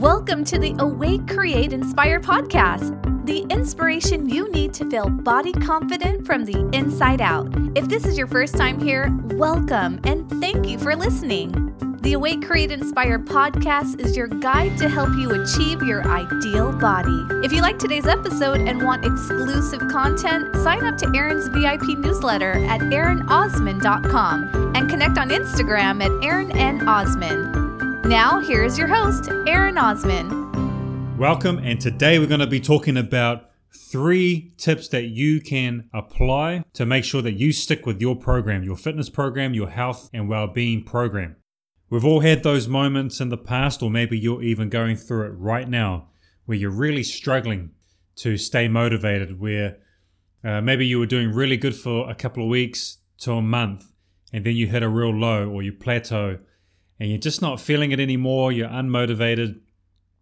Welcome to the Awake, Create, Inspire podcast, the inspiration you need to feel body confident from the inside out. If this is your first time here, welcome and thank you for listening. The Awake, Create, Inspire podcast is your guide to help you achieve your ideal body. If you like today's episode and want exclusive content, sign up to Aaron's VIP newsletter at aaronosman.com and connect on Instagram at Aaron N. Osman. Now, here is your host, Aaron Osman. Welcome, and today we're going to be talking about three tips that you can apply to make sure that you stick with your program, your fitness program, your health and well being program. We've all had those moments in the past, or maybe you're even going through it right now, where you're really struggling to stay motivated, where uh, maybe you were doing really good for a couple of weeks to a month, and then you hit a real low or you plateau and you're just not feeling it anymore, you're unmotivated,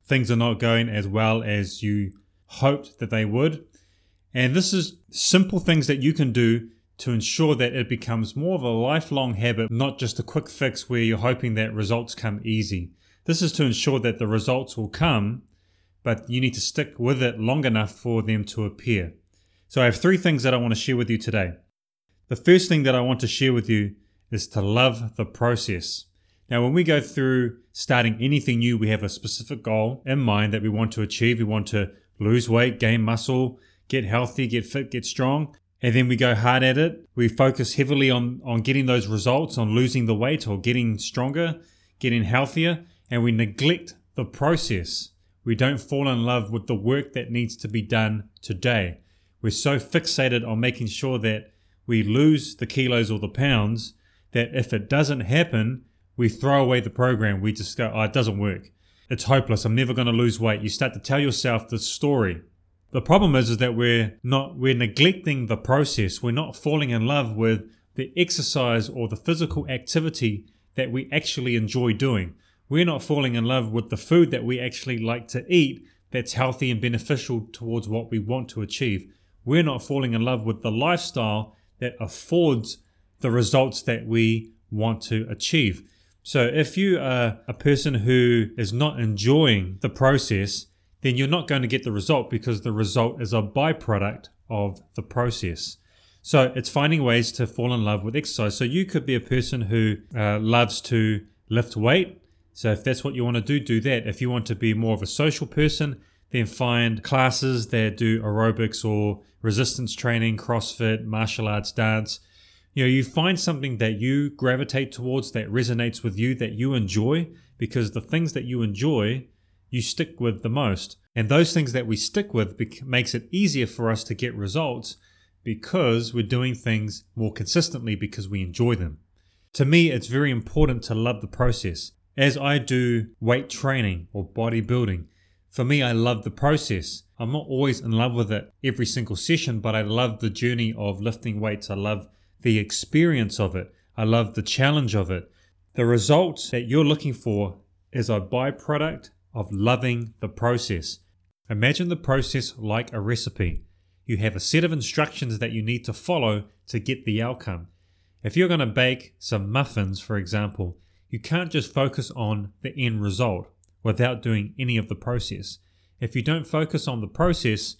things are not going as well as you hoped that they would. And this is simple things that you can do to ensure that it becomes more of a lifelong habit, not just a quick fix where you're hoping that results come easy. This is to ensure that the results will come, but you need to stick with it long enough for them to appear. So I have three things that I want to share with you today. The first thing that I want to share with you is to love the process. Now, when we go through starting anything new, we have a specific goal in mind that we want to achieve. We want to lose weight, gain muscle, get healthy, get fit, get strong. And then we go hard at it. We focus heavily on, on getting those results, on losing the weight or getting stronger, getting healthier, and we neglect the process. We don't fall in love with the work that needs to be done today. We're so fixated on making sure that we lose the kilos or the pounds that if it doesn't happen, we throw away the program. We just go, oh, it doesn't work. It's hopeless. I'm never going to lose weight. You start to tell yourself the story. The problem is, is that we're not, we're neglecting the process. We're not falling in love with the exercise or the physical activity that we actually enjoy doing. We're not falling in love with the food that we actually like to eat that's healthy and beneficial towards what we want to achieve. We're not falling in love with the lifestyle that affords the results that we want to achieve. So if you are a person who is not enjoying the process, then you're not going to get the result because the result is a byproduct of the process. So it's finding ways to fall in love with exercise. So you could be a person who uh, loves to lift weight. So if that's what you want to do, do that. If you want to be more of a social person, then find classes that do aerobics or resistance training, CrossFit, martial arts, dance you know you find something that you gravitate towards that resonates with you that you enjoy because the things that you enjoy you stick with the most. And those things that we stick with bec- makes it easier for us to get results because we're doing things more consistently because we enjoy them. To me it's very important to love the process. As i do weight training or bodybuilding for me i love the process. I'm not always in love with it every single session but i love the journey of lifting weights. I love the experience of it. I love the challenge of it. The result that you're looking for is a byproduct of loving the process. Imagine the process like a recipe. You have a set of instructions that you need to follow to get the outcome. If you're going to bake some muffins, for example, you can't just focus on the end result without doing any of the process. If you don't focus on the process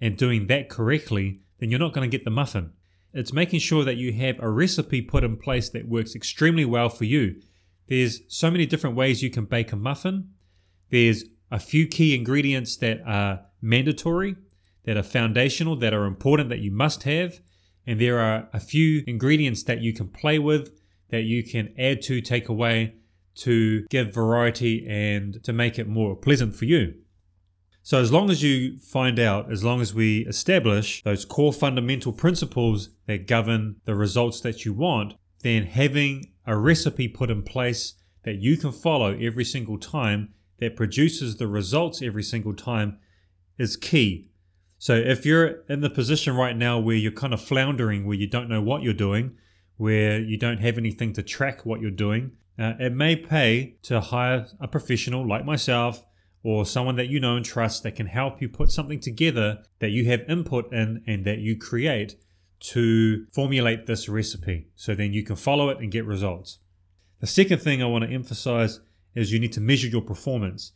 and doing that correctly, then you're not going to get the muffin. It's making sure that you have a recipe put in place that works extremely well for you. There's so many different ways you can bake a muffin. There's a few key ingredients that are mandatory, that are foundational, that are important, that you must have. And there are a few ingredients that you can play with, that you can add to, take away to give variety and to make it more pleasant for you. So, as long as you find out, as long as we establish those core fundamental principles that govern the results that you want, then having a recipe put in place that you can follow every single time that produces the results every single time is key. So, if you're in the position right now where you're kind of floundering, where you don't know what you're doing, where you don't have anything to track what you're doing, uh, it may pay to hire a professional like myself or someone that you know and trust that can help you put something together that you have input in and that you create to formulate this recipe so then you can follow it and get results. The second thing I want to emphasize is you need to measure your performance.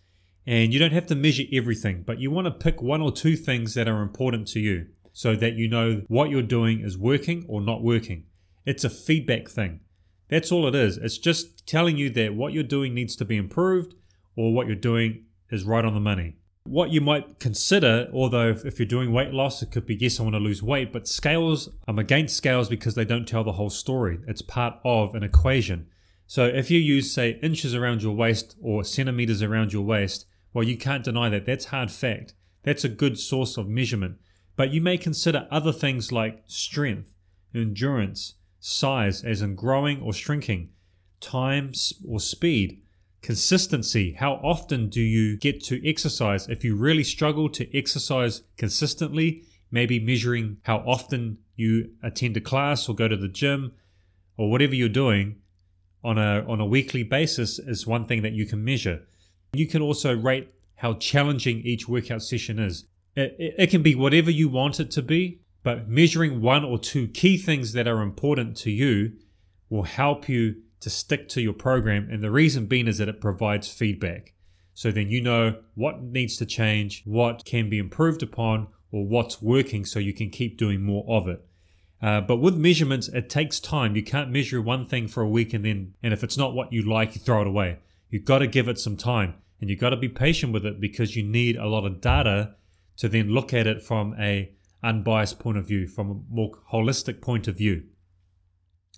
And you don't have to measure everything, but you want to pick one or two things that are important to you so that you know what you're doing is working or not working. It's a feedback thing. That's all it is. It's just telling you that what you're doing needs to be improved or what you're doing is right on the money. What you might consider, although if you're doing weight loss, it could be yes, I want to lose weight, but scales, I'm against scales because they don't tell the whole story. It's part of an equation. So if you use, say, inches around your waist or centimeters around your waist, well, you can't deny that. That's hard fact. That's a good source of measurement. But you may consider other things like strength, endurance, size, as in growing or shrinking, time or speed, consistency. How often do you get to exercise? If you really struggle to exercise consistently, maybe measuring how often you attend a class or go to the gym or whatever you're doing on a, on a weekly basis is one thing that you can measure. You can also rate how challenging each workout session is. It, it, it can be whatever you want it to be, but measuring one or two key things that are important to you will help you to stick to your program. And the reason being is that it provides feedback. So then you know what needs to change, what can be improved upon, or what's working so you can keep doing more of it. Uh, but with measurements, it takes time. You can't measure one thing for a week and then, and if it's not what you like, you throw it away. You've got to give it some time and you've got to be patient with it because you need a lot of data to then look at it from a unbiased point of view, from a more holistic point of view.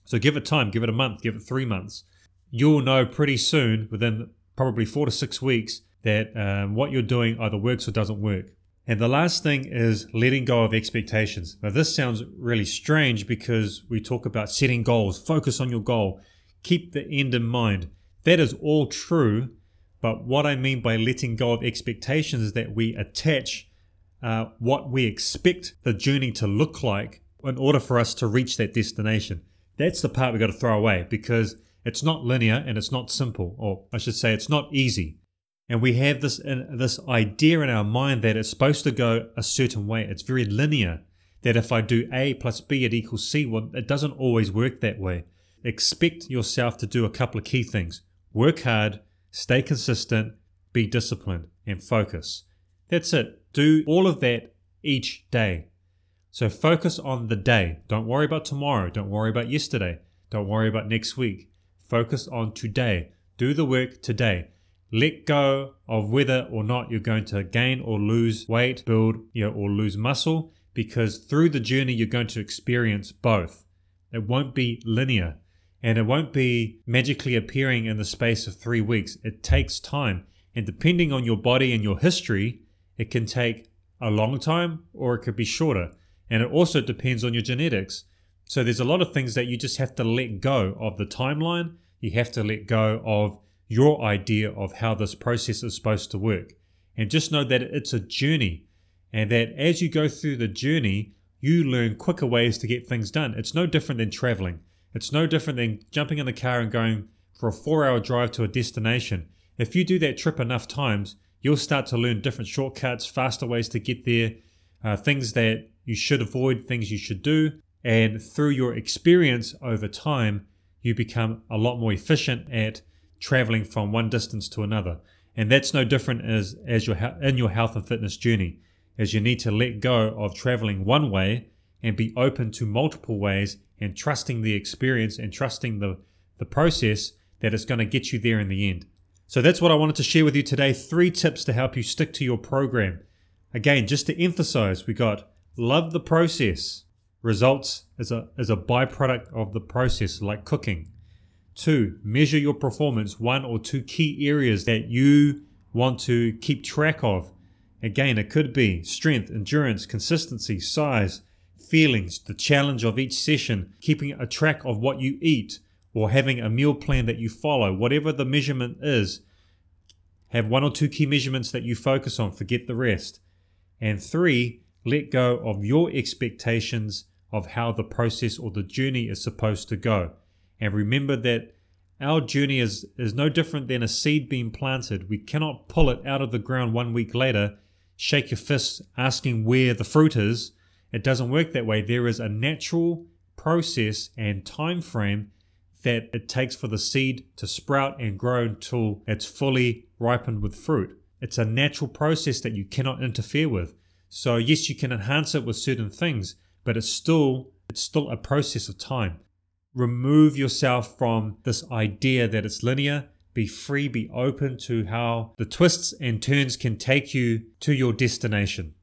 So give it time, give it a month, give it three months. You'll know pretty soon, within probably four to six weeks, that um, what you're doing either works or doesn't work. And the last thing is letting go of expectations. Now, this sounds really strange because we talk about setting goals, focus on your goal, keep the end in mind. That is all true. But what I mean by letting go of expectations is that we attach uh, what we expect the journey to look like in order for us to reach that destination. That's the part we've got to throw away because it's not linear and it's not simple, or I should say, it's not easy. And we have this this idea in our mind that it's supposed to go a certain way. It's very linear. That if I do A plus B, it equals C. Well, it doesn't always work that way. Expect yourself to do a couple of key things: work hard, stay consistent, be disciplined, and focus. That's it. Do all of that each day. So focus on the day. Don't worry about tomorrow. Don't worry about yesterday. Don't worry about next week. Focus on today. Do the work today. Let go of whether or not you're going to gain or lose weight, build you know, or lose muscle, because through the journey you're going to experience both. It won't be linear and it won't be magically appearing in the space of three weeks. It takes time. And depending on your body and your history, it can take a long time or it could be shorter. And it also depends on your genetics. So there's a lot of things that you just have to let go of the timeline. You have to let go of your idea of how this process is supposed to work. And just know that it's a journey. And that as you go through the journey, you learn quicker ways to get things done. It's no different than traveling. It's no different than jumping in the car and going for a four hour drive to a destination. If you do that trip enough times, you'll start to learn different shortcuts, faster ways to get there, uh, things that you should avoid, things you should do. And through your experience over time, you become a lot more efficient at traveling from one distance to another. And that's no different as, as your, in your health and fitness journey, as you need to let go of traveling one way and be open to multiple ways and trusting the experience and trusting the, the process that is going to get you there in the end. So that's what I wanted to share with you today. Three tips to help you stick to your program. Again, just to emphasize, we got love the process. Results as a, as a byproduct of the process, like cooking. Two, measure your performance. One or two key areas that you want to keep track of. Again, it could be strength, endurance, consistency, size, feelings, the challenge of each session, keeping a track of what you eat, or having a meal plan that you follow, whatever the measurement is, have one or two key measurements that you focus on, forget the rest. And three, let go of your expectations of how the process or the journey is supposed to go. And remember that our journey is, is no different than a seed being planted. We cannot pull it out of the ground one week later, shake your fist asking where the fruit is. It doesn't work that way. There is a natural process and time frame that it takes for the seed to sprout and grow until it's fully ripened with fruit. It's a natural process that you cannot interfere with. So yes, you can enhance it with certain things, but it's still it's still a process of time. Remove yourself from this idea that it's linear. Be free, be open to how the twists and turns can take you to your destination.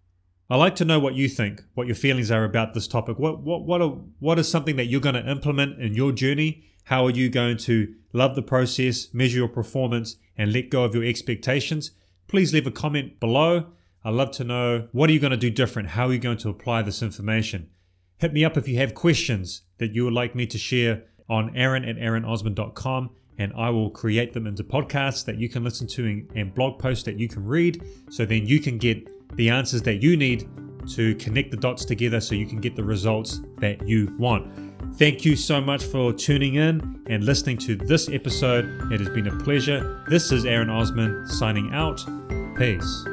I'd like to know what you think, what your feelings are about this topic. What what what are, what is something that you're going to implement in your journey? How are you going to love the process, measure your performance, and let go of your expectations? Please leave a comment below. I'd love to know what are you going to do different? How are you going to apply this information? Hit me up if you have questions that you would like me to share on aaron at aaronosmond.com and I will create them into podcasts that you can listen to and blog posts that you can read so then you can get the answers that you need to connect the dots together so you can get the results that you want. Thank you so much for tuning in and listening to this episode. It has been a pleasure. This is Aaron Osmond signing out. Peace.